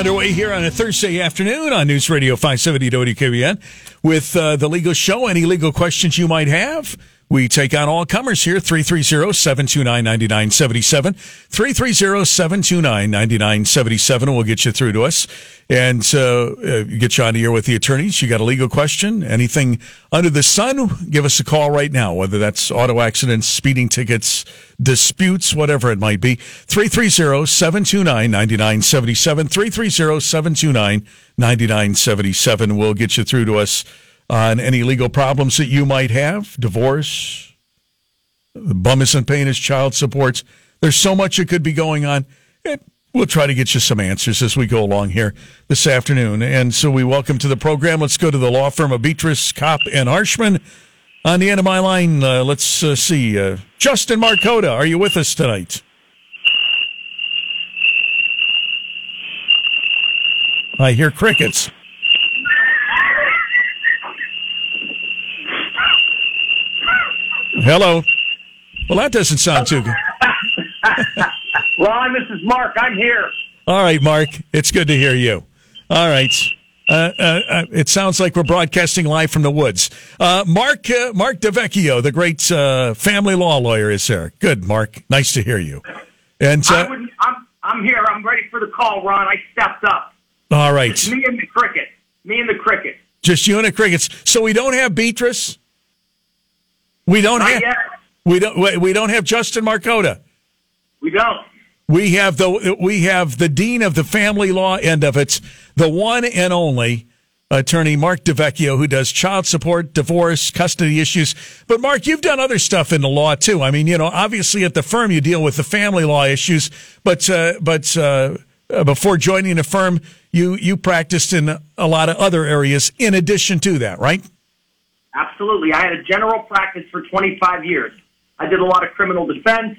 underway here on a Thursday afternoon on News Radio 570 WKBN with uh, the legal show. Any legal questions you might have? We take on all comers here, 330-729-9977. 330-729-9977 will get you through to us and uh, uh, get you on the air with the attorneys. You got a legal question, anything under the sun, give us a call right now, whether that's auto accidents, speeding tickets, disputes, whatever it might be. 330-729-9977. 330-729-9977 will get you through to us on any legal problems that you might have, divorce, bum isn't paying his child supports. There's so much that could be going on. We'll try to get you some answers as we go along here this afternoon. And so we welcome to the program. Let's go to the law firm of Betras, Kopp, and Harshman. On the end of my line, uh, let's uh, see. Uh, Justin Marcota, are you with us tonight? I hear crickets. Hello. Well, that doesn't sound too good. Ron, this is Mark. I'm here. All right, Mark. It's good to hear you. All right. Uh, uh, uh, it sounds like we're broadcasting live from the woods. Uh, Mark uh, Mark DeVecchio, the great uh, family law lawyer, is there. Good, Mark. Nice to hear you. And I wouldn't, I'm I'm here. I'm ready for the call, Ron. I stepped up. all right, It's me and the cricket. Me and the cricket. just you and the crickets. So we don't have Betras. We don't Not have. yet. We don't. we- We don't have Justin Marcota. We don't. We have the we have the dean of the family law end of it, the one and only attorney Mark DeVecchio, who does child support, divorce, custody issues. But Mark, you've done other stuff in the law too. I mean, you know, obviously at the firm you deal with the family law issues, but uh, but uh, uh, before joining the firm, you you practiced in a lot of other areas in addition to that, right? Absolutely. I had a general practice for 25 years. I did a lot of criminal defense.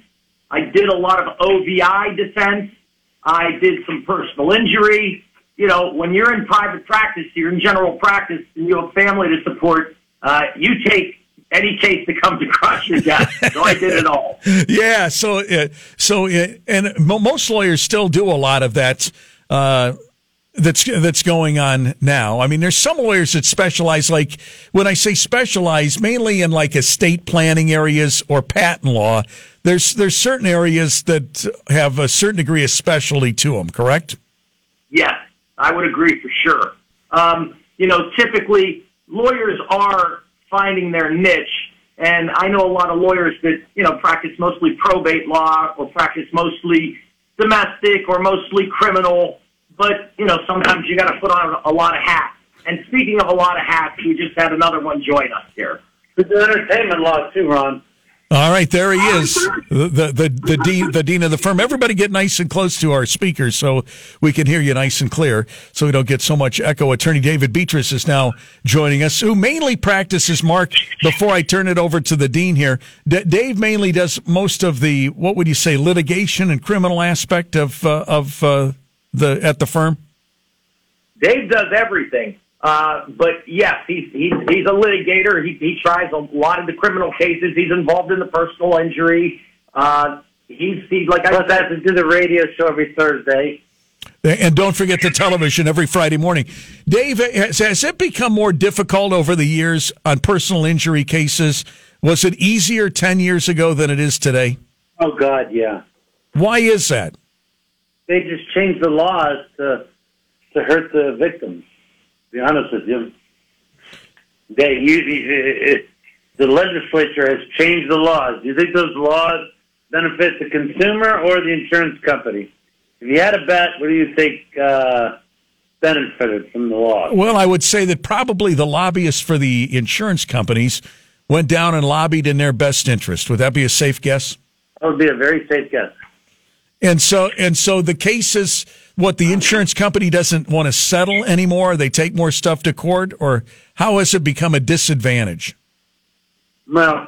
I did a lot of OVI defense. I did some personal injury. You know, when you're in private practice, you're in general practice, and you have family to support. Uh, you take any case that comes across your desk. so I did it all. yeah. So, uh, so, uh, and most lawyers still do a lot of that. Uh, that's that's going on now. I mean, there's some lawyers that specialize. Like when I say specialize, mainly in like estate planning areas or patent law. There's there's certain areas that have a certain degree of specialty to them. Correct? Yes, I would agree for sure. Um, you know, typically lawyers are finding their niche, and I know a lot of lawyers that you know practice mostly probate law or practice mostly domestic or mostly criminal. But you know, sometimes you got to put on a lot of hats. And speaking of a lot of hats, we just had another one join us here. We do entertainment law too, Ron. All right, there he is, the the the, the dean the dean of the firm. Everybody get nice and close to our speakers so we can hear you nice and clear, so we don't get so much echo. Attorney David Betras is now joining us, who mainly practices Mark. Before I turn it over to the dean here, D- Dave mainly does most of the what would you say litigation and criminal aspect of uh, of uh, the at the firm. Dave does everything. Uh, but yes, he's he's he's a litigator. He he tries a lot of the criminal cases. He's involved in the personal injury. Uh, he's he's like I Plus, I have said, to do the radio show every Thursday. And don't forget the television every Friday morning. Dave, has, has it become more difficult over the years on personal injury cases? Was it easier 10 years ago than it is today? Oh God, yeah. Why is that? They just changed the laws to to hurt the victims. To be honest with you, they usually the legislature has changed the laws. Do you think those laws benefit the consumer or the insurance company? If you had a bet, what do you think uh, benefited from the law? Well, I would say that probably the lobbyists for the insurance companies went down and lobbied in their best interest. Would that be a safe guess? That would be a very safe guess. And so, and so the cases, what the insurance company doesn't want to settle anymore, they take more stuff to court, or how has it become a disadvantage? Well,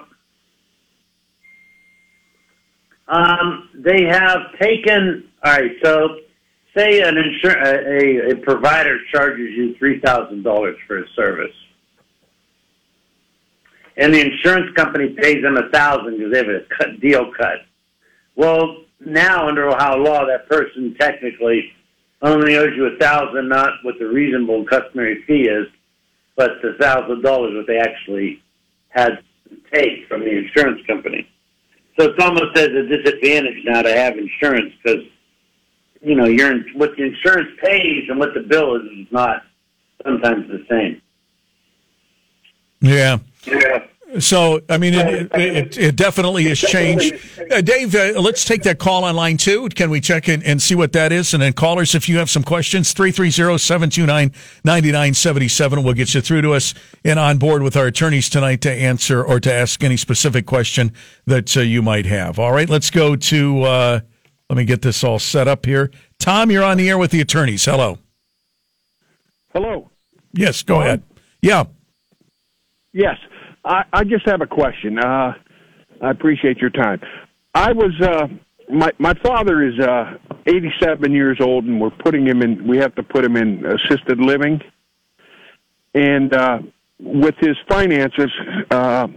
um, they have taken. All right, so say an insur- a, a provider charges you three thousand dollars for a service, and the insurance company pays them a thousand because they have a cut, deal cut. Well, now under Ohio law, that person technically only owes you a thousand, not what the reasonable and customary fee is, but the thousand dollars what they actually had to take from the insurance company. So it's almost as a disadvantage now to have insurance because you know you're in, what the insurance pays and what the bill is is not sometimes the same. Yeah. Yeah. So, I mean, it, it, it definitely has changed. Uh, Dave, uh, let's take that call on line two. Can we check in and see what that is? And then callers, if you have some questions, 330-729-9977 will get you through to us and on board with our attorneys tonight to answer or to ask any specific question that uh, you might have. All right, let's go to, uh, let me get this all set up here. Tom, you're on the air with the attorneys. Hello. Hello. Yes, go ahead. Yeah. Yes, I, I just have a question. Uh, I appreciate your time. I was uh, my my father is uh, 87 years old, and we're putting him in. We have to put him in assisted living, and uh, with his finances, uh,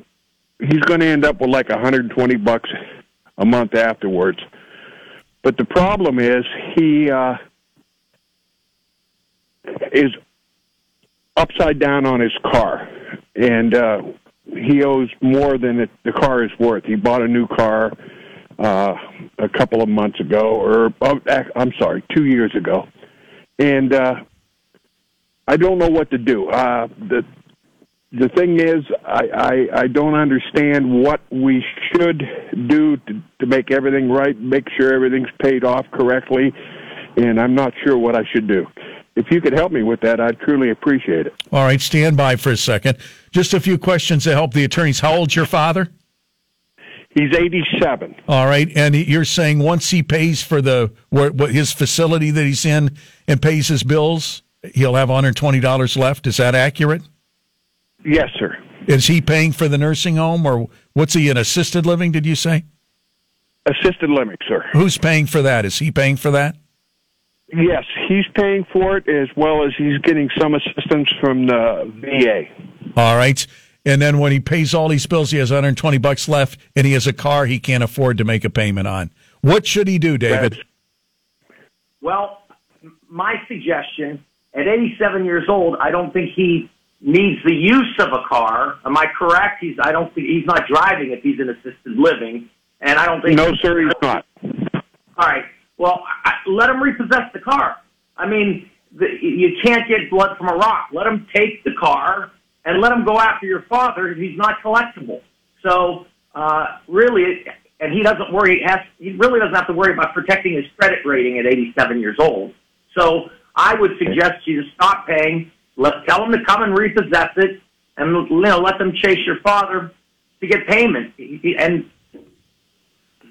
he's going to end up with like 120 bucks a month afterwards. But the problem is he uh, is upside down on his car, and uh, he owes more than it, the car is worth. He bought a new car uh, a couple of months ago, or oh, I'm sorry, two years ago, and uh, I don't know what to do. Uh, the the thing is, I, I I don't understand what we should do to, to make everything right, make sure everything's paid off correctly, and I'm not sure what I should do. If you could help me with that, I'd truly appreciate it. All right, stand by for a second. Just a few questions to help the attorneys. How old's your father? He's 87. All right, and you're saying once he pays for the what, what his facility that he's in and pays his bills, he'll have 120 dollars left. Is that accurate? Yes, sir. Is he paying for the nursing home, or what's he in assisted living? Did you say? Assisted living, sir. Who's paying for that? Is he paying for that? Yes, he's paying for it as well as he's getting some assistance from the VA. All right. And then when he pays all these bills, he has 120 bucks left, and he has a car he can't afford to make a payment on. What should he do, David? Well, my suggestion at 87 years old, I don't think he needs the use of a car. Am I correct? He's I don't think he's not driving if he's in assisted living, and I don't think No, sir, he's not. All right. Well, I, let him repossess the car. I mean, the, you can't get blood from a rock. Let him take the car and let him go after your father if he's not collectible. So, uh, really, and he doesn't worry. He, has, he really doesn't have to worry about protecting his credit rating at 87 years old. So, I would suggest you to stop paying. Let tell him to come and repossess it, and you know, let them chase your father to get payment. He- he- And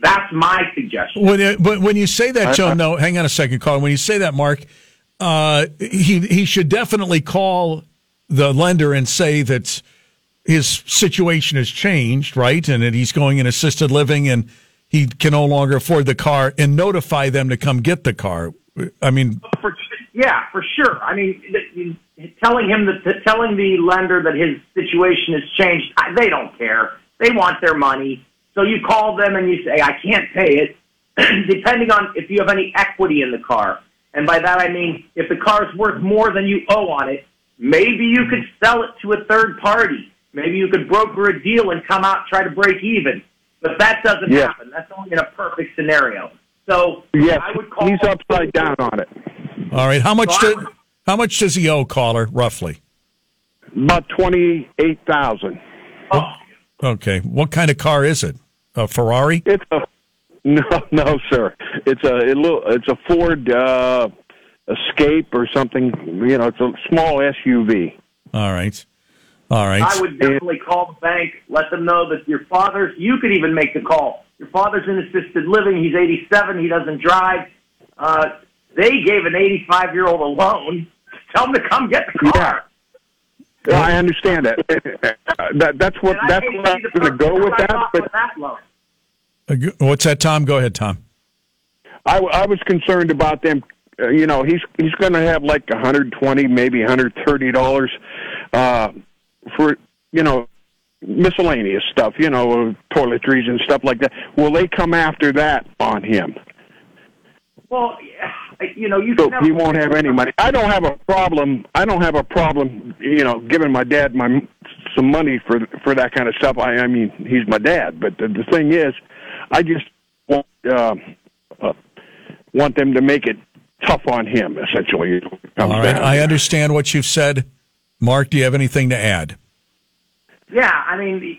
that's my suggestion. When it, but when you say that, Joe, no, hang on a second, Carl. When you say that, Mark, uh, he he should definitely call the lender and say that his situation has changed, right, and that he's going in assisted living and he can no longer afford the car, and notify them to come get the car. I mean, For, yeah, for sure. I mean, telling him that, telling the lender that his situation has changed, they don't care. They want their money. So you call them and you say, I can't pay it, depending on if you have any equity in the car. And by that I mean, if the car is worth more than you owe on it, maybe you could sell it to a third party. Maybe you could broker a deal and come out and try to break even. But that doesn't Yeah. happen. That's only in a perfect scenario. So Yes, I would call he's upside down on it. all right, how much So I do, how much does he owe, caller, roughly? About twenty-eight thousand. Oh, Okay, what kind of car is it? A Ferrari? It's a no, no, sir. It's a, a little. It's a Ford uh, Escape or something. You know, it's a small SUV. All right, all right. I would definitely call the bank, let them know that your father's, you could even make the call. Your father's in assisted living, he's 87, he doesn't drive. Uh, they gave an 85 year old a loan. Tell him to come get the car. Yeah, I understand that. that that's what And that's what I'm going to go with that. But with that loan. What's that, Tom? Go ahead, Tom. I, I was concerned about them. Uh, you know, he's he's going to have like 120, maybe 130 dollars uh, for you know miscellaneous stuff. You know, toiletries and stuff like that. Will they come after that on him? Well, you know, you So he won't have any money. I don't have a problem. I don't have a problem, you know, giving my dad my some money for for that kind of stuff. I, I mean, he's my dad. But the, the thing is, I just want uh, uh, want them to make it tough on him. Essentially, is what it comes All right. down I understand what you've said. Mark, do you have anything to add? Yeah, I mean,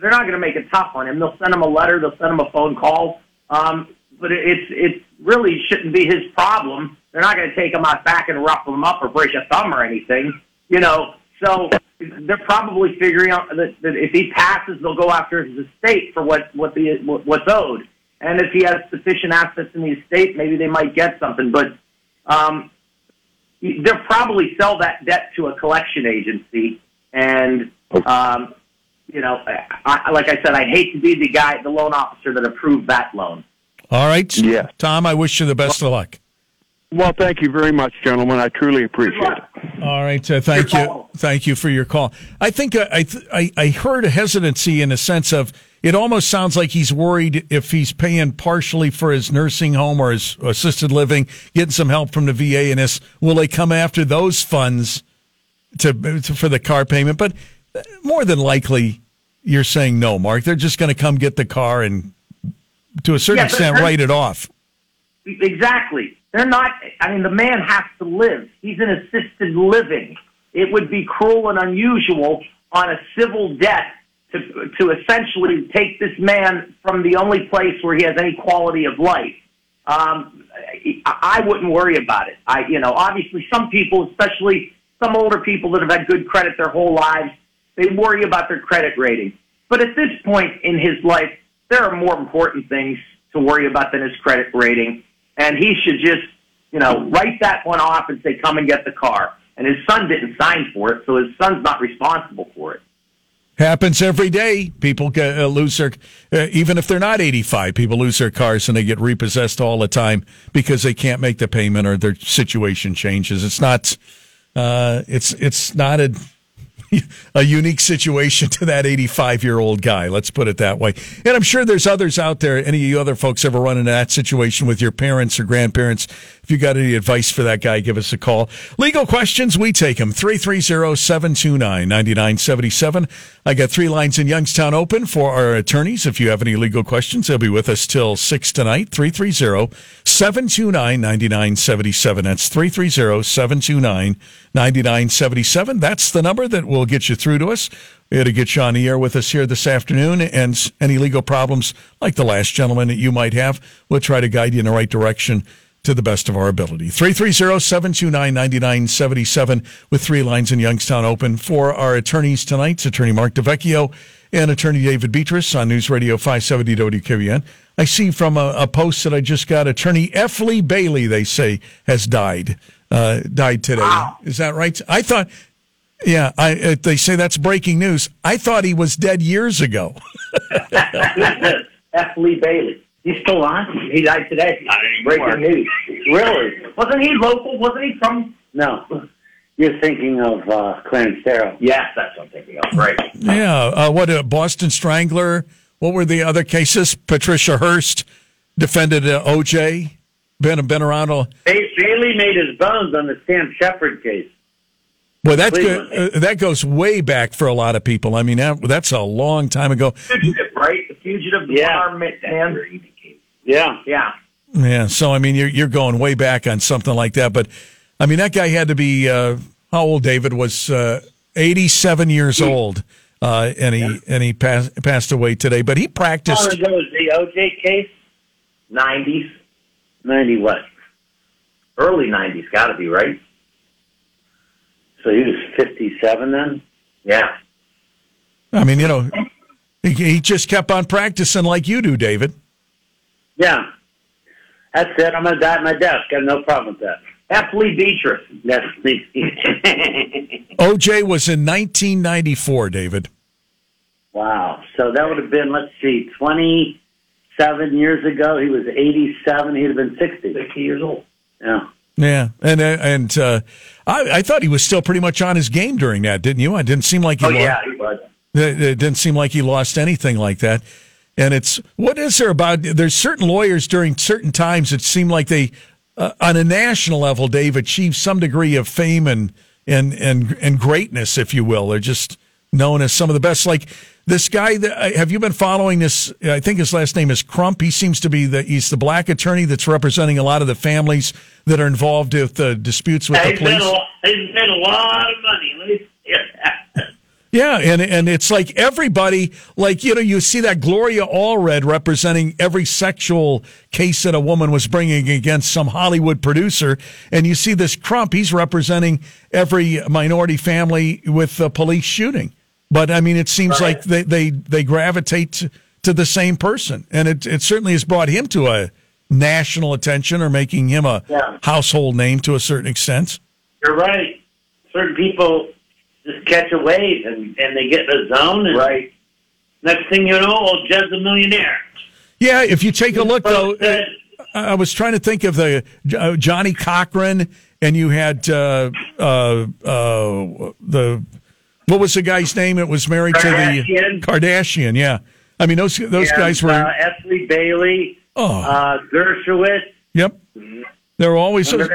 they're not going to make it tough on him. They'll send him a letter. They'll send him a phone call. Um, but it- it's it really shouldn't be his problem. They're not going to take him out back and rough him up or break a thumb or anything. You know, so they're probably figuring out that, that if he passes, they'll go after his estate for what what the what's owed. And if he has sufficient assets in the estate, maybe they might get something. But um, they'll probably sell that debt to a collection agency and um, you know, I, I, like I said, I hate to be the guy, the loan officer that approved that loan. All right. Yes. Tom, I wish you the best of luck. Well, thank you very much, gentlemen. I truly appreciate it. All right. Uh, thank Your you. call. Thank you for your call. I think uh, I, I I heard a hesitancy in the sense of it almost sounds like he's worried if he's paying partially for his nursing home or his assisted living, getting some help from the VA and this, will they come after those funds to, to for the car payment? But uh, more than likely, you're saying no, Mark. They're just going to come get the car and to a certain Yeah, extent write it off. Exactly. They're not, I mean, the man has to live. He's in assisted living. It would be cruel and unusual on a civil debt to, to essentially take this man from the only place where he has any quality of life. Um, I I wouldn't worry about it. I, you know, obviously some people, especially some older people that have had good credit their whole lives, they worry about their credit rating. But at this point in his life, there are more important things to worry about than his credit rating. And he should just, you know, write that one off and say, come and get the car. And his son didn't sign for it, so his son's not responsible for it. Happens every day. People uh, lose their, uh, even if they're not 85, people lose their cars and they get repossessed all the time because they can't make the payment or their situation changes. It's not, uh, it's, it's not a, a unique situation to that 85 year old guy. Let's put it that way. And I'm sure there's others out there. Any of you other folks ever run into that situation with your parents or grandparents? If you got any advice for that guy, give us a call. Legal questions, we take them. 330-729-9977. I got three lines in Youngstown open for our attorneys. If you have any legal questions, they'll be with us till six tonight. 330-729-9977. That's 330-729-9977. That's the number that will get you through to us. It'll get you on the air with us here this afternoon. And any legal problems, like the last gentleman that you might have, we'll try to guide you in the right direction to the best of our ability. 330-729-9977 with three lines in Youngstown open for our attorneys tonight. Attorney Mark DeVecchio and attorney David Betras on News Radio 570 WKBN. I see from a, a post that I just got, attorney F. Lee Bailey, they say, has died, uh, died today. Wow. Is that right? I thought, yeah, I, uh, they say that's breaking news. I thought he was dead years ago. F. Lee Bailey. He's still on? He died today. Breaking news. Really? Wasn't he local? Wasn't he from? No. You're thinking of uh, Clarence Darrow. Yes, that's what I'm thinking of. Right. Yeah. Uh, what a Boston Strangler. What were the other cases? Patricia Hearst defended uh, OJ. Been been around. A, Ba- Bailey made his bones on the Sam Sheppard case. well, that's Cleveland. Uh, that goes way back for a lot of people. I mean, that, that's a long time ago. Fugitive, right? The fugitive. Yeah. Man. Yeah. Yeah. Yeah. So I mean, you're you're going way back on something like that. But I mean, that guy had to be uh, how old? David was uh, 87 years old, uh, and he and he passed passed away today. But he How long practiced. ago was the OJ case? 90s. 90 what? Early 90s. Got to be, right? So he was 57 then? Yeah. I mean, you know, he, he just kept on practicing like you do, David. Yeah. That's it. I'm going to die at my desk. Got no problem with that. F. Lee Betras. That's me. OJ was in 1994, David. wow. So that would have been, let's see, 27 years ago. He was 87. He'd have been 60. 60 years old. Yeah. Yeah, and uh, and uh, I, I thought he was still pretty much on his game during that, didn't you? I didn't seem like he. Oh, lo- yeah, he was. It, it didn't seem like he lost anything like that. And it's what is there about? There's certain lawyers during certain times that seem like they uh, on a national level, Dave, achieve some degree of fame and and and and greatness, if you will. They're just known as some of the best. Like this guy, that, uh, have you been following this? I think his last name is Crump. He seems to be the he's the black attorney that's representing a lot of the families that are involved with the disputes with the He's been, police. a, he's been a lot of money. Let me Yeah, and and it's like everybody, like you know, you see that Gloria Allred representing every sexual case that a woman was bringing against some Hollywood producer, and you see this Crump, he's representing every minority family with the police shooting. But I mean, it seems Right. like they they they gravitate to, to the same person, and it it certainly has brought him to a national attention or making him a Yeah. household name to a certain extent. You're right. Certain people just catch a wave and, and they get in the zone. And Right. Next thing you know, old Jed's a millionaire. Yeah, if you take a look though, uh, I I was trying to think of the uh, Johnnie Cochran, and you had uh, uh, uh, the what was the guy's name? It was married to the Kardashian. Yeah, I mean those those and, guys were. uh, F. Lee Bailey, oh, uh, Dershowitz. yep, they were always Remember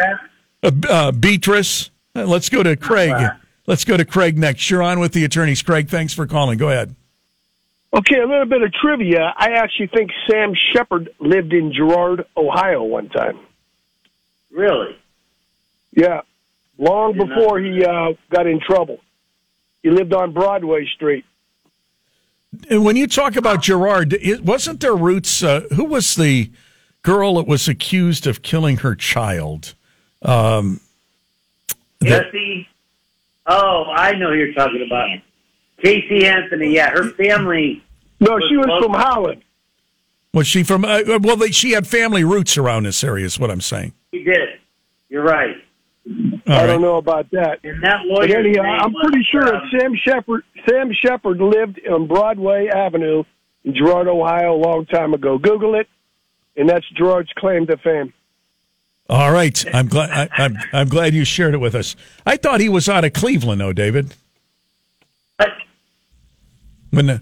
that? uh, uh, Betras. Uh, let's go to Craig. Let's go to Craig next. You're on with the attorneys. Craig, thanks for calling. Go ahead. Okay, a little bit of trivia. I actually think Sam Sheppard lived in Girard, Ohio one time. Really? Yeah, long Did before he uh, got in trouble. He lived on Broadway Street. And when you talk about Girard, it, wasn't there roots? Uh, who was the girl that was accused of killing her child? Um, that- Jesse? Oh, I know who you're talking about. Casey Anthony. Yeah, her family. No, she was Was from Holland. was she from? Uh, well, they, she had family roots around this area. Is what I'm saying. He did. You're right. All I right. don't know about that. And that lawyer. But anyhow, I'm pretty sure um, that Sam Sheppard Sam Sheppard lived on Broadway Avenue in Girard, Ohio, a long time ago. Google it, and that's Girard's claim to fame. All right. I'm glad. I, I'm I'm glad you shared it with us. I thought he was out of Cleveland, though, David. When the,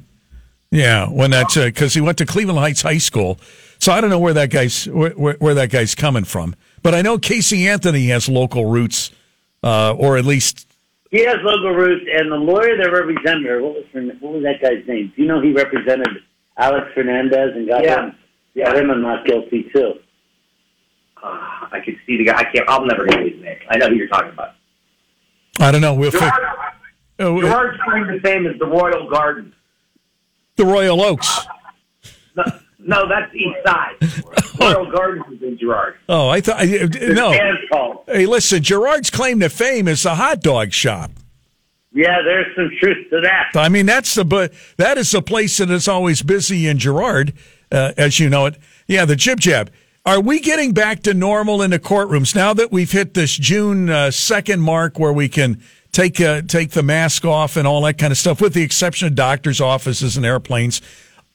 yeah, when that's because he went to Cleveland Heights High School. So I don't know where that guy's where, where, where that guy's coming from. But I know Casey Anthony has local roots, uh, or at least He has local roots, and the lawyer that represented her, what was her, what was that guy's name? Do you know he represented Alex Fernandez and got Yeah. him, got him and not guilty too? Uh, I could see the guy. I can't. I'll never get his name. I know who you're talking about. I don't know. We'll fi- Girard, uh, Girard's claim to fame is the Royal Garden. the Royal Oaks. No, no that's East Side. Royal Gardens is in Girard. Oh, I thought no. Hey, listen, Girard's claim to fame is a hot dog shop. Yeah, there's some truth to that. I mean, that's the but that is the place that is always busy in Girard, uh, as you know it. Yeah, the jib jab. Are we getting back to normal in the courtrooms now that we've hit this June uh, second mark where we can take uh, take the mask off and all that kind of stuff, with the exception of doctors' offices and airplanes?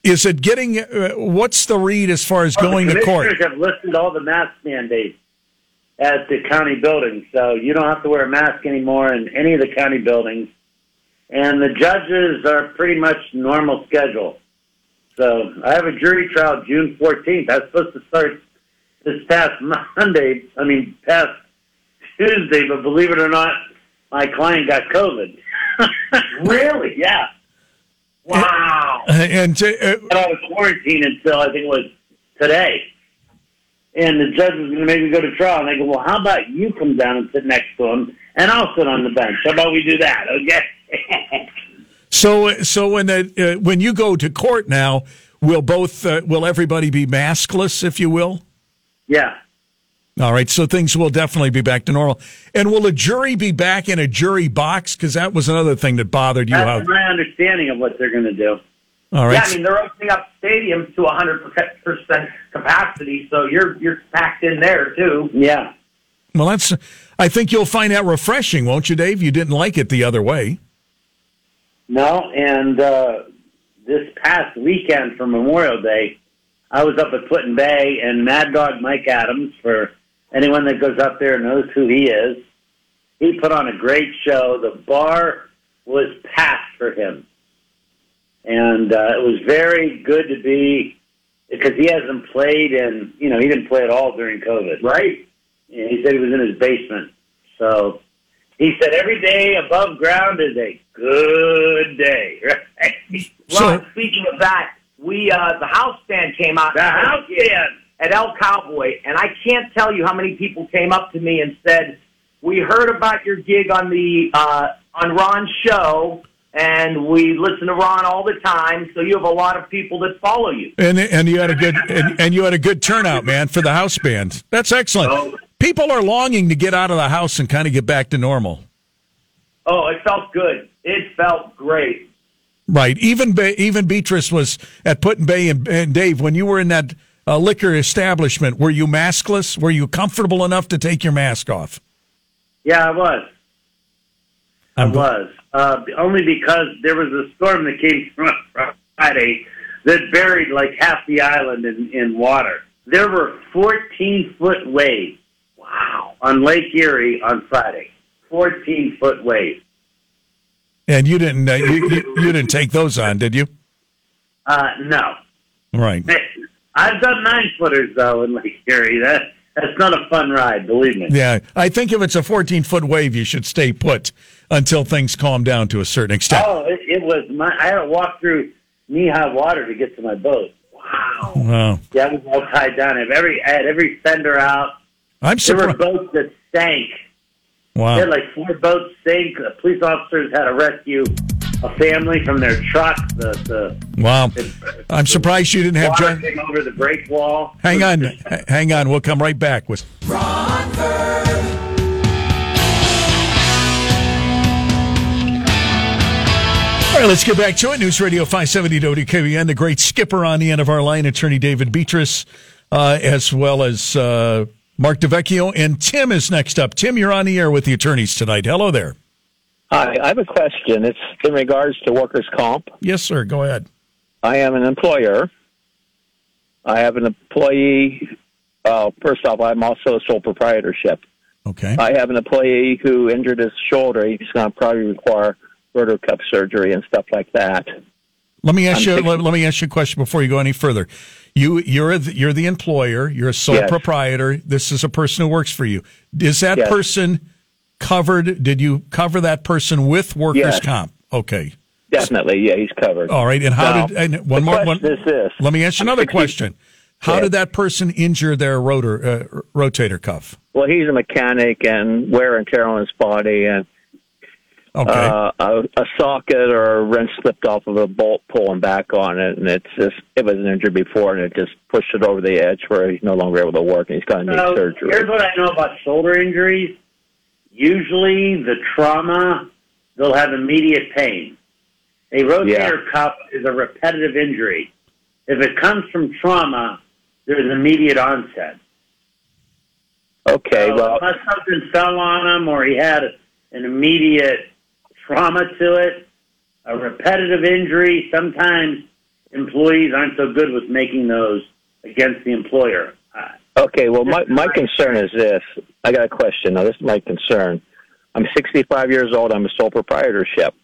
Is it getting? Uh, what's the read as far as going the to court? have listed all the mask mandates at the county buildings, so you don't have to wear a mask anymore in any of the county buildings. And the judges are pretty much normal schedule. So I have a jury trial June 14th. That's supposed to start this past Monday. I mean, past Tuesday, but believe it or not, my client got COVID. Really? yeah. Wow. Uh, and uh, got out of quarantine until I think it was today. And the judge was going to make me go to trial. And I go, well, how about you come down and sit next to him, and I'll sit on the bench. How about we do that? Okay. so so when the uh, when you go to court now, will both uh, will everybody be maskless, if you will? Yeah. All right, so things will definitely be back to normal. And will a jury be back in a jury box? Because that was another thing that bothered you. How, That's my understanding of what they're going to do. all right, Yeah, I mean they're opening up stadiums to 100 percent capacity, so you're you're packed in there too. Yeah. well, that's. I think you'll find that refreshing, won't you, Dave? You didn't like it the other way. No, and uh, this past weekend for Memorial Day, I was up at Put Bay, and Mad Dog Mike Adams, for anyone that goes up there and knows who he is, he put on a great show. The bar was packed for him. And uh, it was very good to be, because he hasn't played, and, you know, he didn't play at all during COVID. Right. And he said he was in his basement. So he said every day above ground is a good day. Right? So- speaking of that, we uh, the house band came out. The house band. at El Cowboy, and I can't tell you how many people came up to me and said, "We heard about your gig on the uh, on Ron's show, and we listen to Ron all the time. So you have a lot of people that follow you." And and you had a good and, and you had a good turnout, man, for the house band. That's excellent. Oh. People are longing to get out of the house and kind of get back to normal. Oh, it felt good. It felt great. Right. Even Be- even Betras was at Put-in-Bay and, and Dave when you were in that uh, liquor establishment. Were you maskless? Were you comfortable enough to take your mask off? Yeah, I was. I was. Uh, only because there was a storm that came Friday that buried like half the island in, in water. There were 14 foot waves. Wow. On Lake Erie on Friday. 14 foot waves. And you didn't uh, you, you, you didn't take those on, did you? Uh, no. Right. I've done nine footers though in Lake Erie. That that's not a fun ride, believe me. Yeah. I think if it's a 14 foot wave, you should stay put until things calm down to a certain extent. Oh, it, it was my. I had to walk through knee high water to get to my boat. Wow. Wow. Yeah, I was all tied down. I had every I had every fender out. I'm There were surprised. boats that sank. They Wow. had like four boats sank. Uh, police officers had to rescue a family from their truck. The the Wow. I'm surprised you didn't have John. came over the break wall. Hang on. Hang on. We'll come right back with. All right, let's get back to it. News Radio 570 WKBN, the great skipper on the end of our line, attorney David Betras, uh, as well as uh, Mark DeVecchio. And Tim is next up. Tim, you're on the air with the attorneys tonight. Hello there. Hi, I have a question. It's in regards to workers' comp. Yes, sir. Go ahead. I am an employer. I have an employee. Uh, first off, I'm also a sole proprietorship. Okay. I have an employee who injured his shoulder. He's going to probably require rotor cuff surgery and stuff like that. Let me ask I'm you. thinking- Let, let me ask you a question before you go any further. You, you're the, you're the employer. You're a sole Yes. proprietor. This is a person who works for you. Is that Yes. person covered? Did you cover that person with workers' Yes. comp? Okay. Definitely, yeah, he's covered. All right. And how Now, did? And one more. One, is this. let me ask you another question. How did that person injure their rotor uh, rotator cuff? Well, he's a mechanic and wear and tear on his body, and Okay. uh, a, a socket or a wrench slipped off of a bolt pulling back on it, and it's just it was an injury before, and it just pushed it over the edge where he's no longer able to work, and he's going to need So surgery. here's what I know about shoulder injuries. Usually, the trauma they'll have immediate pain. A rotator cuff is a repetitive injury. If it comes from trauma, there's immediate onset. Okay, So well, unless something fell on him or he had an immediate trauma to it, a repetitive injury, sometimes employees aren't so good with making those against the employer. Uh, okay, well, my my concern is this. I got a question. Now, this is my concern. I'm 65 years old. I'm a sole proprietorship.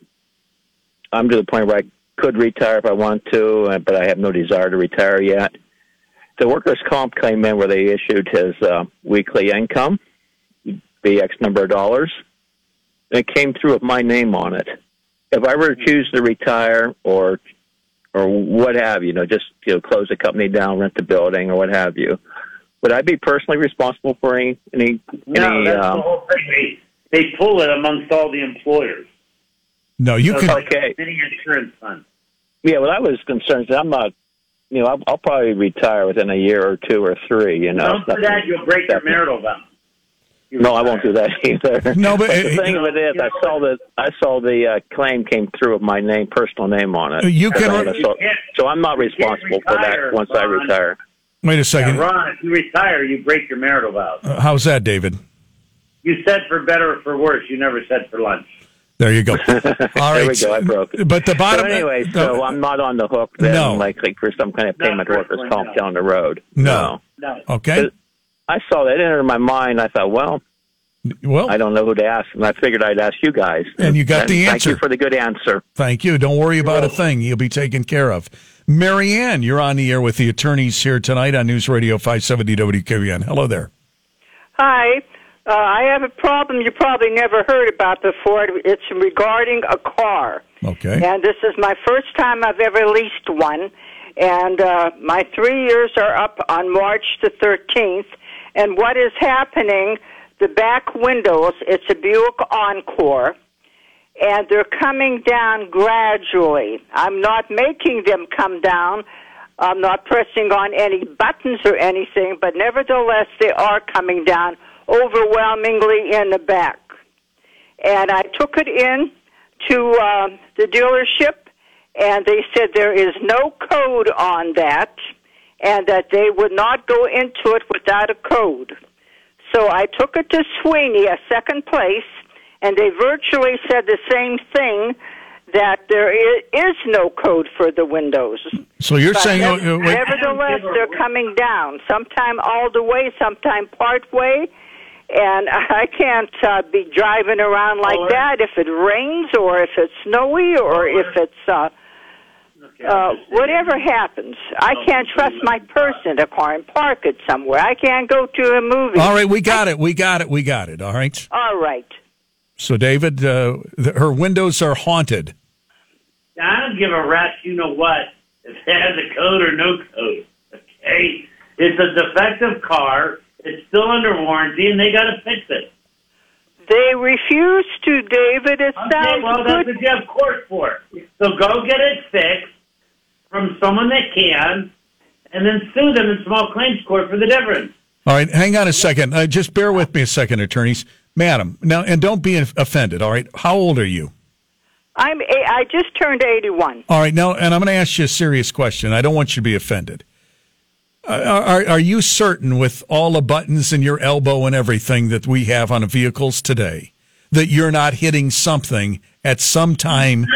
I'm to the point where I could retire if I want to, uh, but I have no desire to retire yet. The workers' comp came in where they issued his uh, weekly income, the X number of dollars, and it came through with my name on it. If I were to choose to retire or or what have you, you know, just you know, close the company down, rent the building, or what have you, would I be personally responsible for any any no, any? that's um, the whole thing. They, they pull it amongst all the employers. no, you So can. it's like Okay. a mini insurance fund. Yeah, well, I was concerned. I'm not. You know, I'll, I'll probably retire within a year or two or three. You know, Don't do that, you'll break your marital vow. You No, I won't do that either. No, but, the uh, thing of it is, I saw the I saw the uh, claim came through with my name, personal name on it. You can- So, You so I'm not you can't responsible for that once I retire. Wait a Yeah, second. Ron, if you retire, you break your marital vows. Uh, How's that, David? You said for better or for worse. You never said for lunch. There you go. All right. There we go. I broke it. But the bottom. so anyway, so I'm not on the hook then, No. likely for some kind of payment to workers' personally, comp no. down the road. No. No. Okay. But I saw that enter my mind. I thought, well, Well, I don't know who to ask, and I figured I'd ask you guys. And you got the answer. Thank answer. you for the good answer. Thank you. Don't worry about a thing. You'll be taken care of. Marianne, you're on the air with the attorneys here tonight on News Radio 570 WKBN. Hello there. Hi. Uh, I have a problem you probably never heard about before. It's regarding a car. Okay. And this is my first time I've ever leased one. And uh, my three years are up on March the 13th. And what is happening, the back windows, it's a Buick Encore, and they're coming down gradually. I'm not making them come down. I'm not pressing on any buttons or anything, but nevertheless, they are coming down overwhelmingly in the back. And I took it in to uh, the dealership, and they said there is no code on that, and that they would not go into it without a code. So I took it to Sweeney, a second place, and they virtually said the same thing that there is no code for the windows. So you're But saying, nev- oh, nevertheless, they're coming down. Sometime all the way, sometime part way. And I can't uh, be driving around like Or- that if it rains or if it's snowy or if it's uh, uh, whatever happens. I can't trust my purse to car and park it somewhere. I can't go to a movie. all right, we got it. We got it. We got it. All right. All right. So, David, uh, th- her windows are haunted. I don't give a rat's you know what if it has a code or no code. Okay, it's a defective car. It's still under warranty, and they got to fix it. They refuse to, David. It Okay, sounds well that's what you have court for. So go get it fixed from someone that can, and then sue them in small claims court for the difference. All right, hang on a second. Uh, just bear with me a second, attorneys. Madam, now, and don't be offended, all right? How old are you? I'm. A- I just turned eighty-one. All right, now, and I'm going to ask you a serious question. I don't want you to be offended. Uh, Are, are you certain, with all the buttons in your elbow and everything that we have on vehicles today, that you're not hitting something at some time?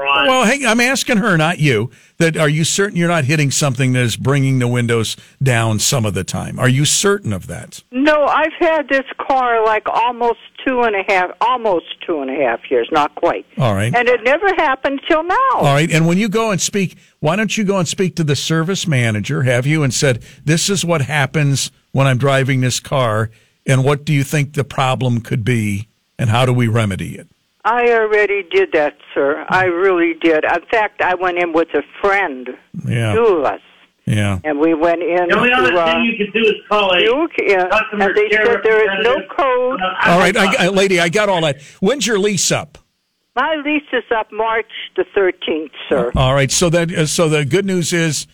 Not Ron. Well, hey, I'm asking her, not you. That are you certain you're not hitting something that is bringing the windows down some of the time? Are you certain of that? No, I've had this car like almost two and a half, almost two and a half years, not quite. All right. And it never happened till now. All right. And when you go and speak, why don't you go and speak to the service manager, have you, and said, this is what happens when I'm driving this car, and what do you think the problem could be, and how do we remedy it? I already did that, sir. I really did. In fact, I went in with a friend, Yeah. two of us, Yeah. and we went in the only other to uh, thing you can do is call a Duke, yeah, customer and they care said there is no code. All right, I, I, lady, I got all that. When's your lease up? My lease is up March the 13th, sir. All right, so that uh, so the good news is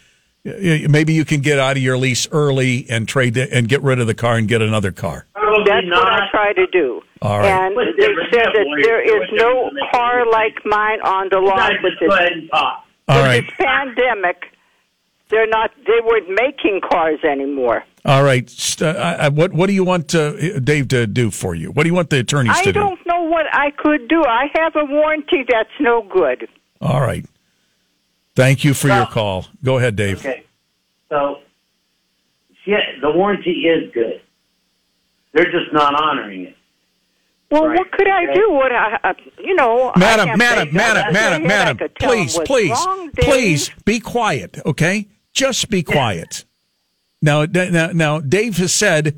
maybe you can get out of your lease early and trade it and get rid of the car and get another car. Probably That's what I try to do. All right. And What's they said that there is no different than they car like mine on the lot Guys, with this, go ahead and talk. All with right, this pandemic. They're not. They weren't making cars anymore. all right. St- I, I, what what do you want uh, Dave to do for you? What do you want the attorneys I to do? don't know what I could do. I have a warranty that's no good. All right. Thank you for your call. Go ahead, Dave. Okay. So, yeah, the warranty is good. They're just not honoring it. Well, Right. what could I do? What I, uh, you know, I Madam, can't madam, say madam, that. madam, madam, could tell 'em please, please, wrong, please be quiet, okay? Just be quiet. Now, now, now, Dave has said,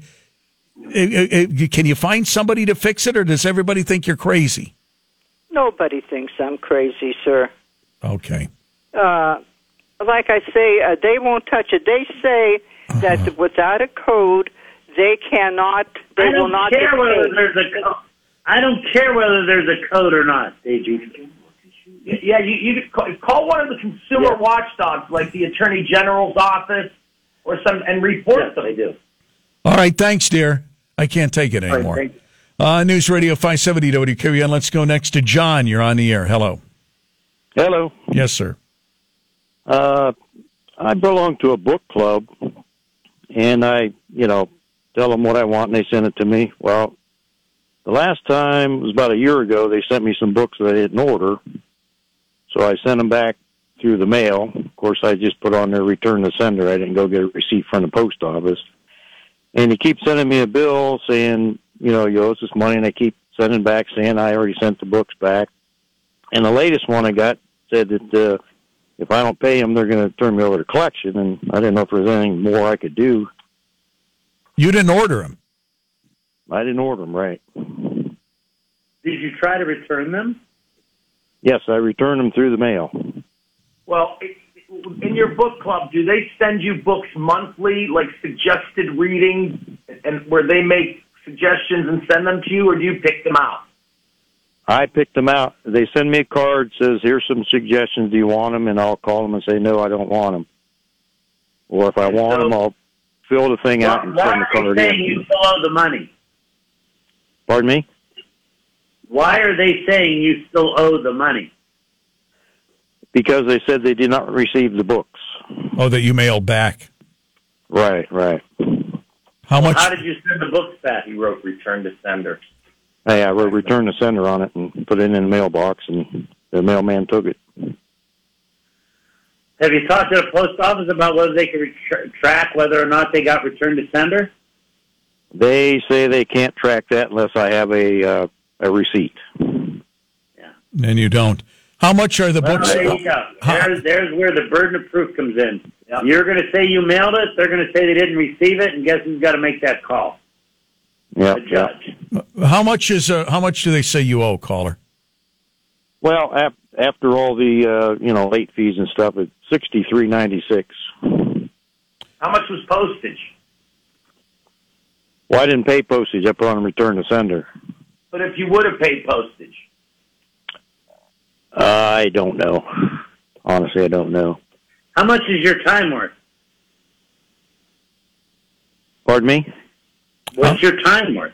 uh, uh, uh, can you find somebody to fix it, or does everybody think you're crazy? Nobody thinks I'm crazy, sir. Okay. uh, like I say, uh, they won't touch it. They say Uh-huh. that without a code, they cannot. They I will don't care whether there's a co- I don't care whether there's a code or not, Deji. Yeah, you, you could call, call one of the consumer watchdogs, like the Attorney General's office, or some, and report Yes, them. I do. All right. Thanks, dear. I can't take it anymore. thank you. Uh, News Radio 570 WQAM. Let's go next to John. You're on the air. Hello. Hello. Yes, sir. Uh, I belong to a book club, and I, you know, tell them what I want, and they send it to me. Well, the last time was about a year ago. They sent me some books that I didn't order, so I sent them back through the mail. Of course, I just put on there return to sender. I didn't go get a receipt from the post office, and he keeps sending me a bill saying, you know, you owe us this money, and I keep sending back saying I already sent the books back. And the latest one I got said that. Uh, if I don't pay them, they're going to turn me over to collection. And I didn't know if there was anything more I could do. You didn't order them. I didn't order them. Right. Did you try to return them? Yes, I returned them through the mail. Well, in your book club, do they send you books monthly, like suggested reading, and where they make suggestions and send them to you, or do you pick them out? I pick them out. They send me a card says, "Here's some suggestions. Do you want them?" And I'll call them and say, "No, I don't want them." Or if I want so- them, I'll fill the thing out and Why send the are they saying you in. still owe the money? Pardon me. Why are they saying you still owe the money? Because they said they did not receive the books. Oh, that you mailed back. Right, right. How much? How did you send the books back? You wrote return to sender. Hey, I wrote return the sender on it and put it in the mailbox, and the mailman took it. Have you talked to the post office about whether they can ret- track whether or not they got returned to sender? They say they can't track that unless I have a uh, a receipt. Yeah. And you don't. How much are the Well, books? there you go. There's, there's where the burden of proof comes in. You're going to say you mailed it. They're going to say they didn't receive it, and guess who's got to make that call? Yeah, The judge. How much is? Uh, how much do they say you owe, caller? Well, ap- after all the uh, you know late fees and stuff, it's sixty three ninety six. How much was postage? Well, I didn't pay postage. I put on return to sender. But if you would have paid postage, uh, I don't know. Honestly, I don't know. How much is your time worth? Pardon me. What's your time worth?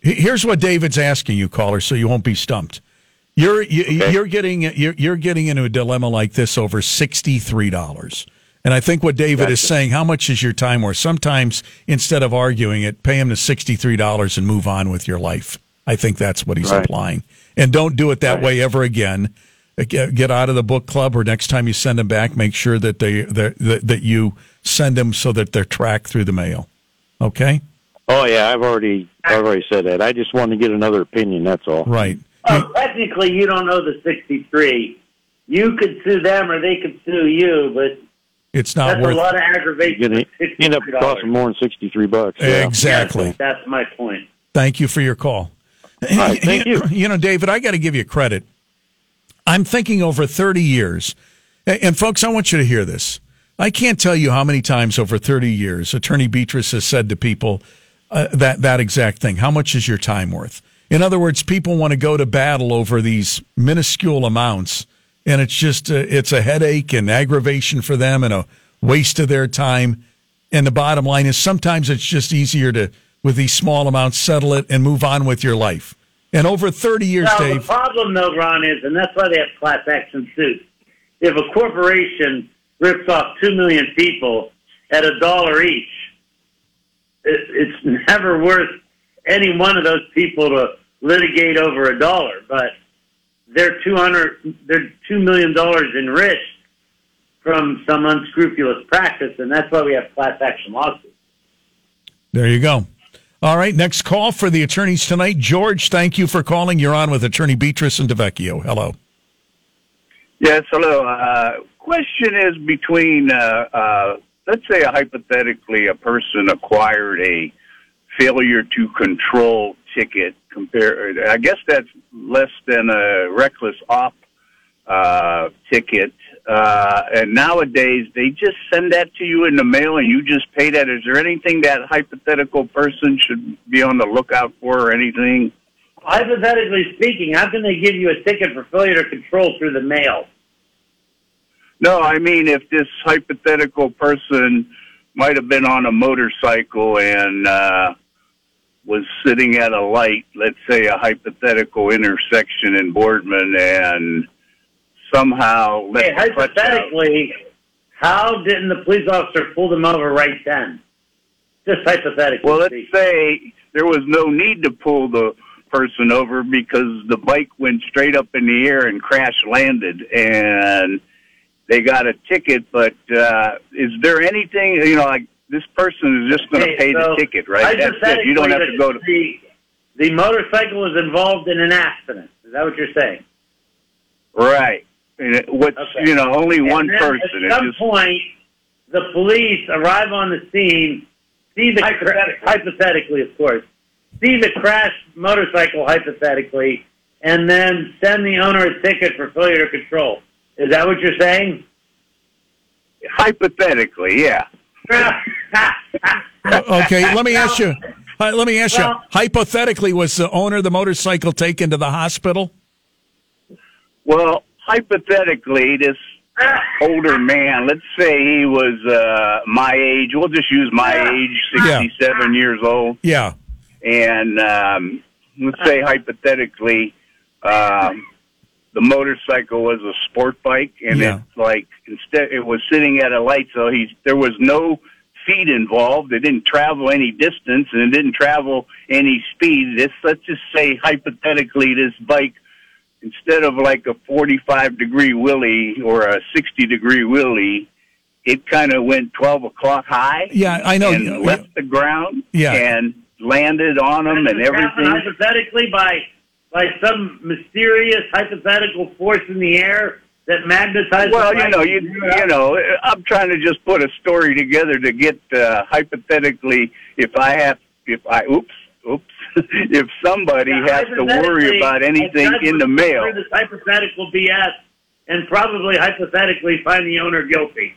Here's what David's asking you, caller, so you won't be stumped. You're you, Okay. you're getting you're, you're getting into a dilemma like this over sixty three dollars. And I think what David is saying, how much is your time worth? Sometimes instead of arguing it, pay him the sixty three dollars and move on with your life. I think that's what he's Right. implying. And don't do it that Right. way ever again. Uh, Get, get out of the book club, or next time you send them back, make sure that they that, that that you send them so that they're tracked through the mail. Okay, Oh yeah, I've already I've already said that. I just wanted to get another opinion. That's all. right. Well, technically, you don't know the 63. You could sue them or they could sue you, but It's not that's worth a lot of aggravation. gonna end up costing more than sixty three bucks. Yeah. Exactly. That's my point. Thank you for your call. right, thank you. You know, David, I got to give you credit. I'm thinking over 30 years, and and folks, I want you to hear this. I can't tell you how many times over 30 years Attorney Betras has said to people uh, that that exact thing. How much is your time worth? In other words, people want to go to battle over these minuscule amounts, and it's just uh, it's a headache and aggravation for them and a waste of their time. And the bottom line is sometimes it's just easier to with these small amounts settle it and move on with your life. And over 30 years, Now, the problem, though, Ron, is, and that's why they have class action suits. If a corporation rips off two million people at a dollar each, it, it's never worth any one of those people to litigate over a dollar. But they're two hundred, they're two million dollars enriched from some unscrupulous practice, and that's why we have class action lawsuits. There you go. All right, next call for the attorneys tonight. George, thank you for calling. You're on with Attorney Betras and DeVecchio. Hello. Yes, hello. Uh, question is between, uh, uh, let's say, hypothetically, a person acquired a failure to control ticket. Compare, I guess that's less than a reckless op uh, ticket. Uh, and nowadays, they just send that to you in the mail, and you just pay that. Is there anything that hypothetical person should be on the lookout for, or anything? Hypothetically speaking, how can they give you a ticket for failure to control through the mail? No, I mean if this hypothetical person might have been on a motorcycle and uh, was sitting at a light, let's say a hypothetical intersection in Boardman, and somehow let Hey, the clutch out. hypothetically, how didn't the police officer pull them over right then? Just hypothetically. Well, let's say there was no need to pull the person over because the bike went straight up in the air and crash landed, and they got a ticket. But uh, is there anything you know like? This person is just going to Okay, pay so the ticket, right? That's it. You don't have to go to. The, the motorcycle was involved in an accident. Is that what you're saying? Right. And it- What's Okay. you know only And one person. At some just point, the police arrive on the scene, see the Hypothetically. hypothetically, of course, see the crashed motorcycle hypothetically, and then send the owner a ticket for failure to control. Is that what you're saying? Hypothetically, yeah. Okay, let me ask you. uh, let me ask Well- you. Hypothetically, was the owner of the motorcycle taken to the hospital? Well, hypothetically, this older man, let's say he was uh, my age. We'll just use my age, Yeah. 67 years old. Yeah. And um, let's say hypothetically, um, the motorcycle was a sport bike, and Yeah. it's like instead it was sitting at a light, so he's there was no feet involved. It didn't travel any distance, and it didn't travel any speed. This let's just say hypothetically, this bike instead of like a 45 degree wheelie or a 60 degree wheelie, it kind of went 12 o'clock high. Yeah, I know. And Yeah. left the ground. Yeah. And landed on them and Does it happen everything. Hypothetically, by by some mysterious hypothetical force in the air that magnetizes. Well, you know, you you know, I'm trying to just put a story together to get uh, hypothetically if I have if I oops oops if somebody Yeah, has to worry about anything in the mail. consider This hypothetical BS, and probably hypothetically find the owner guilty.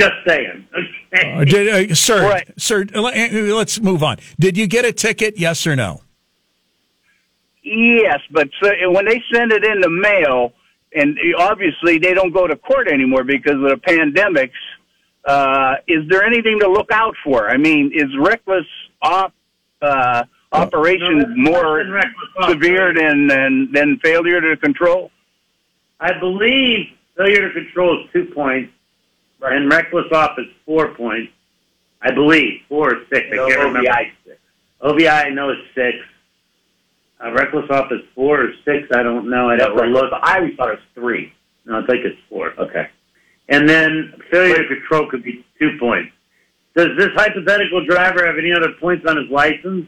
Just saying. Okay. Uh, did, uh, sir, Right. sir, uh, let's move on. Did you get a ticket? Yes or no? Yes, but so, when they send it in the mail, and obviously they don't go to court anymore because of the pandemics. Uh, is there anything to look out for? I mean, is reckless op, uh, operation No, more less than reckless severe than, than than failure to control? I believe failure to control is two points, and reckless off is four points. I believe four or six. I can't remember. Six. OVI I know is six. Uh, reckless off is four or six. I don't know. I'd have to look. I always thought it was three. No, I think it's four. Okay. And then failure to control could be two points. Does this hypothetical driver have any other points on his license?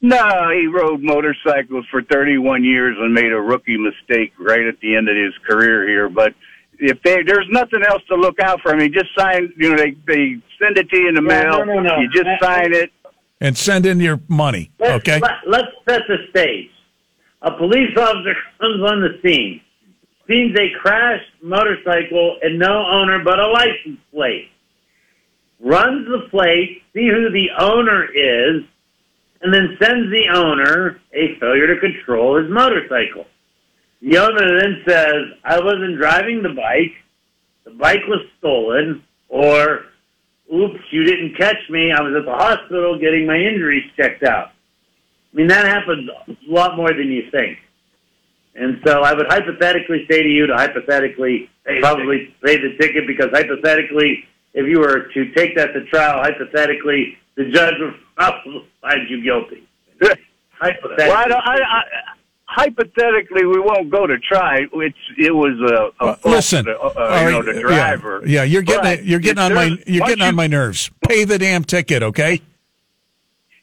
No, he rode motorcycles for 31 years and made a rookie mistake right at the end of his career here. But if they, there's nothing else to look out for, I mean, just sign. You know, they they send it to you in the Yeah, mail. no, no, no. You just sign it. And send in your money. Let's, Okay. Let, let's set the stage. A police officer comes on the scene, sees a crashed motorcycle and no owner but a license plate. Runs the plate, see who the owner is, and then sends the owner a failure to control his motorcycle. The owner then says, I wasn't driving the bike, the bike was stolen, or oops, you didn't catch me. I was at the hospital getting my injuries checked out. I mean, that happens a lot more than you think. And so I would hypothetically say to you to hypothetically probably pay the ticket because hypothetically, if you were to take that to trial, hypothetically, the judge would probably find you guilty. Hypothetically. Well, I, don't- I, I, hypothetically, we won't go to try. It's it was a, a Uh, listen, the, uh, You know the driver. Yeah, you're getting But you're getting on my you're getting on you- my nerves. Pay the damn ticket, okay?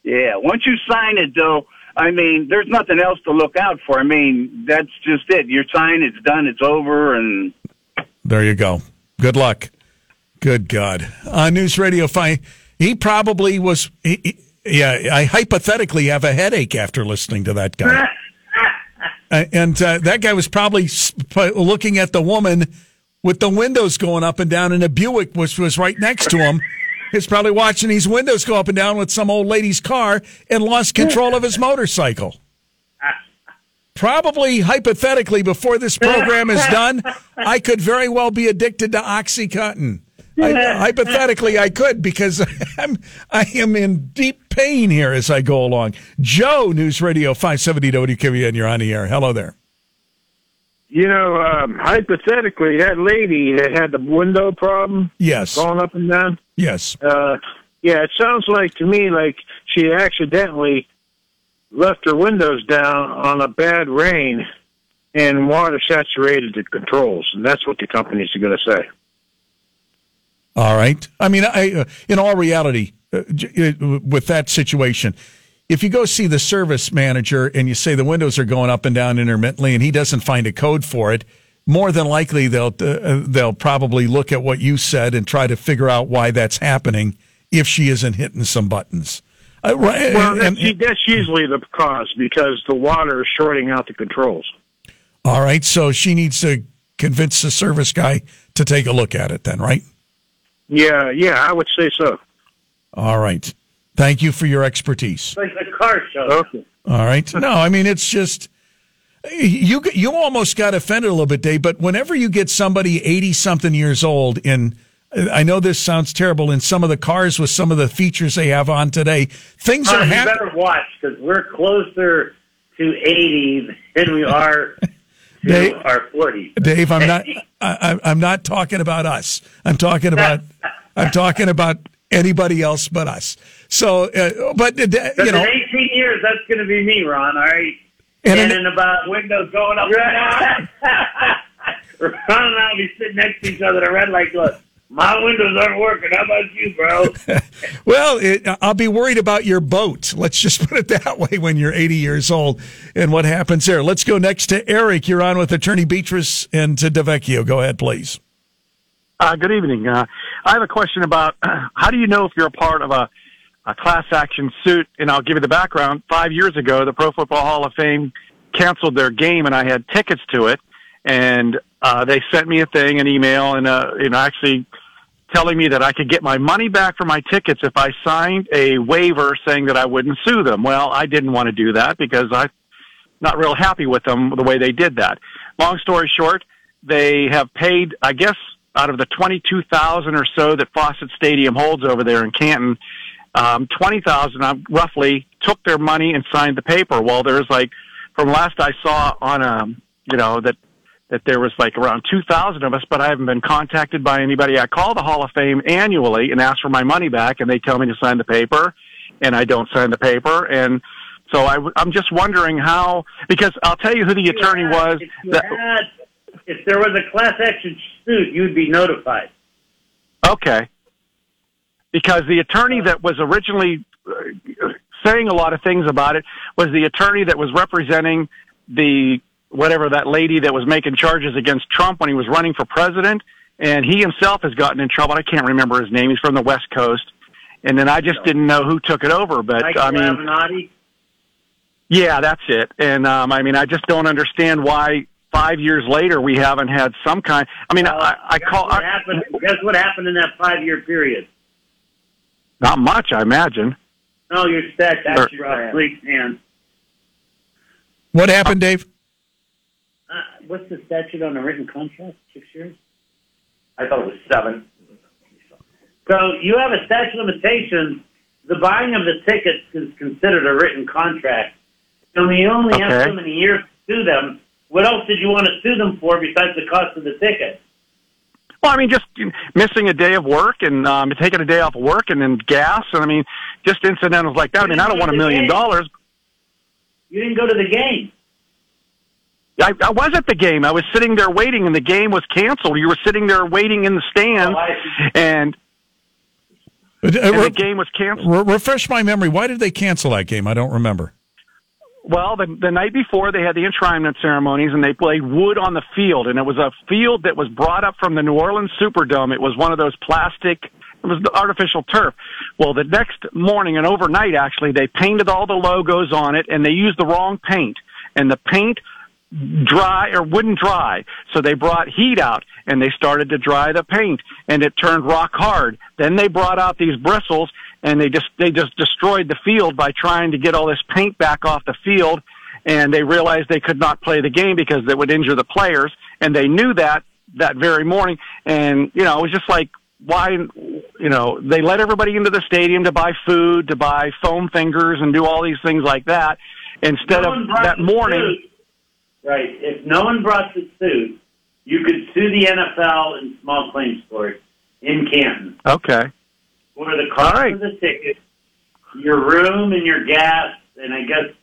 Yeah, once you sign it, though, I mean, there's nothing else to look out for. I mean, that's just it. You're signed, it's done, it's over, and There you go. Good luck. Good God. On News Radio Fine. He probably was. He, he- yeah, I hypothetically have a headache after listening to that guy. Uh, and uh, that guy was probably looking at the woman with the windows going up and down in a Buick, which was right next to him. He's probably watching these windows go up and down with some old lady's car and lost control of his motorcycle. Probably hypothetically, before this program is done, I could very well be addicted to OxyContin. I, hypothetically, I could because I'm I am in deep pain here as I go along. Joe, News Radio 570 WKBN, you're on the air. Hello there. You know, um, hypothetically, that lady that had the window problem Yes. going up and down. Yes. Uh, yeah, it sounds like to me like she accidentally left her windows down on a bad rain, and water saturated the controls, and that's what the companies are going to say. All right. I mean, I, uh, in all reality, uh, uh, with that situation, if you go see the service manager and you say the windows are going up and down intermittently, and he doesn't find a code for it, more than likely they'll uh, they'll probably look at what you said and try to figure out why that's happening if she isn't hitting some buttons. Uh, right, Well, and- and- that's usually the cause because the water is shorting out the controls. all right, so she needs to convince the service guy to take a look at it then, right? Yeah, yeah, I would say so. All right. Thank you for your expertise. Like the car show. Okay. All right. No, I mean it's just you you almost got offended a little bit, Dave. But whenever you get somebody eighty something years old in I know this sounds terrible in some of the cars with some of the features they have on today. Things Ron, are you happening. better watch because we're closer to 80 than we are to Dave- our 40s. Dave, I'm not. I, I- I'm not talking about us. I'm talking about. I'm talking about anybody else but us. So, uh, but uh, you know, in 18 years, that's going to be me, Ron. All right. And And, in- in about windows going up. Ron and I'll be sitting next to each other at a red light. Look, my windows aren't working. How about you, bro? well, it, I'll be worried about your boat. Let's just put it that way. When you're 80 years old, and what happens there? Let's go next to Eric. You're on with Attorney Betras and to DeVecchio. Go ahead, please. Uh, good evening. Uh, I have a question about how do you know if you're a part of a, a class action suit? And I'll give you the background. Five years ago, the Pro Football Hall of Fame canceled their game, and I had tickets to it. And uh, they sent me a thing, an email, and uh, you know, actually telling me that I could get my money back for my tickets if I signed a waiver saying that I wouldn't sue them. Well, I didn't want to do that because I'm not real happy with them the way they did that. Long story short, they have paid, I guess, out of the 22,000 or so that Fawcett Stadium holds over there in Canton, um, 20,000 uh, roughly took their money and signed the paper. Well, there's like, from last I saw on, um, you know, that, that there was like around 2,000 of us, but I haven't been contacted by anybody. I call the Hall of Fame annually and ask for my money back and they tell me to sign the paper and I don't sign the paper. And so I, am just wondering how, because I'll tell you who the attorney was. If, That, had, if there was a class action suit, you'd be notified. Okay. Because the attorney that was originally uh, saying a lot of things about it was the attorney that was representing the whatever that lady that was making charges against Trump when he was running for president, and he himself has gotten in trouble. I can't remember his name. He's from the West Coast, and then I just didn't know who took it over. But Mike I mean, Avenatti. yeah, that's it. And um, I mean, I just don't understand why five years later we haven't had some kind. I mean, Well, I, I guess call what I, happened. Guess what happened in that five-year period? not much. I imagine. No, your statute Sure. roughly, and What happened, Dave? What's the statute on a written contract? Six years. I thought it was seven. So you have a statute of limitations. The buying of the tickets is considered a written contract. And we only have so many years to sue them. What else did you want to sue them for besides the cost of the ticket? Well, I mean, just missing a day of work and um, taking a day off of work and then gas, and I mean, just incidentals like that. I mean, I don't want a million dollars. You didn't go to the game. I, I was at the game. I was sitting there waiting, and the game was canceled. You were sitting there waiting in the stands, Oh, and, Uh, and the game was canceled. re- refresh my memory. Why did they cancel that game? I don't remember. Well, the, the night before they had the enshrinement ceremonies and they played wood on the field and it was a field that was brought up from the New Orleans Superdome. It was one of those plastic, it was the artificial turf. Well, the next morning and overnight actually, they painted all the logos on it and they used the wrong paint and the paint dry or wouldn't dry. So they brought heat out and they started to dry the paint and it turned rock hard. Then they brought out these bristles and they just they just destroyed the field by trying to get all this paint back off the field and they realized they could not play the game because it would injure the players and they knew that that very morning and you know it was just like why you know they let everybody into the stadium to buy food to buy foam fingers and do all these things like that instead No of that morning. Right. If no one brought the suit, you could sue the NFL in small claims court in Canton okay for the cost All right. of the ticket, your room and your gas, and I guess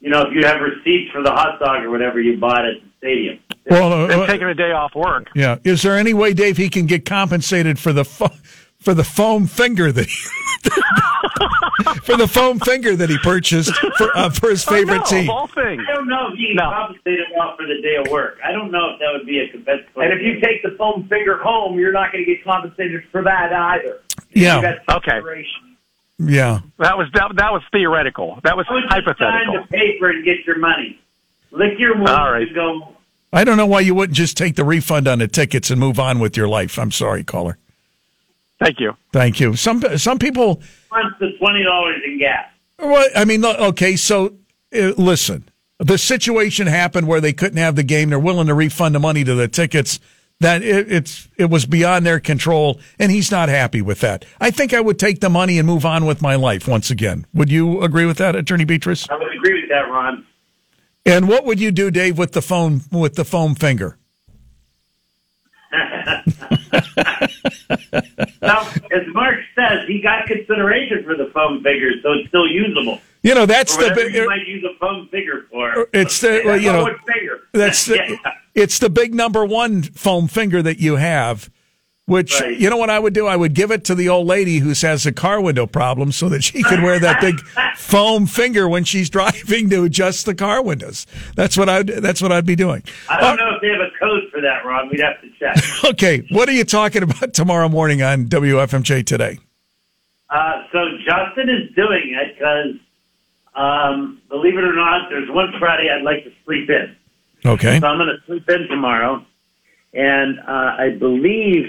you know if you have receipts for the hot dog or whatever you bought at the stadium. Well, uh, and uh, taking a day off work yeah. Is there any way, Dave, he can get compensated for the fo- for the foam finger that he, for the foam finger that he purchased for uh, for his favorite oh, no, team? of all things I don't know if you No. compensate him off for the day of work. I don't know if that would be a compensatory. And if you take the foam finger home, you're not going to get compensated for that either. Yeah. Okay. Yeah. That was that, that was theoretical. That was I was hypothetical. trying to pay for it and get your money. Lick your wounds All right. and go. I don't know why you wouldn't just take the refund on the tickets and move on with your life. I'm sorry, caller. Thank you. Thank you. Some some people. Wants the twenty dollars in gas. Well, I mean, okay. So uh, listen, the situation happened where they couldn't have the game. They're willing to refund the money to the tickets. That it, it's it was beyond their control, and he's not happy with that. I think I would take the money and move on with my life once again. Would you agree with that, Attorney Betras? I would agree with that, Ron. And what would you do, Dave, with the phone with the foam finger? Now, as Mark says, he got consideration for the foam finger, so it's still usable. You know, that's the big. you might use a foam figure for. It's the well, you know that's the, Yeah. it's the big number one foam finger that you have. Which Right. you know what I would do? I would give it to the old lady who has a car window problem, so that she could wear that big foam finger when she's driving to adjust the car windows. That's what I. That's what I'd be doing. I don't know if they have a code for that, Ron. We'd have to check. Okay, what are you talking about tomorrow morning on WFMJ today? Uh, so Justin is doing it because, um, believe it or not, there's one Friday I'd like to sleep in. Okay, So I'm going to sleep in tomorrow, and uh, I believe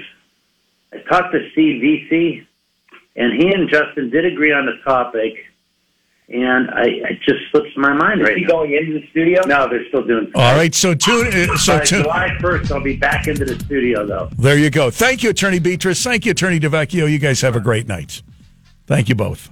I talked to Steve VC, and he and Justin did agree on the topic, and I it just slips my mind Is right he now. going into the studio? No, they're still doing. all right. So tune. uh, So By tune. July 1st, I'll be back into the studio though. There you go. Thank you, Attorney Beatrice. Thank you, Attorney DeVecchio. You guys have a great night. Thank you both.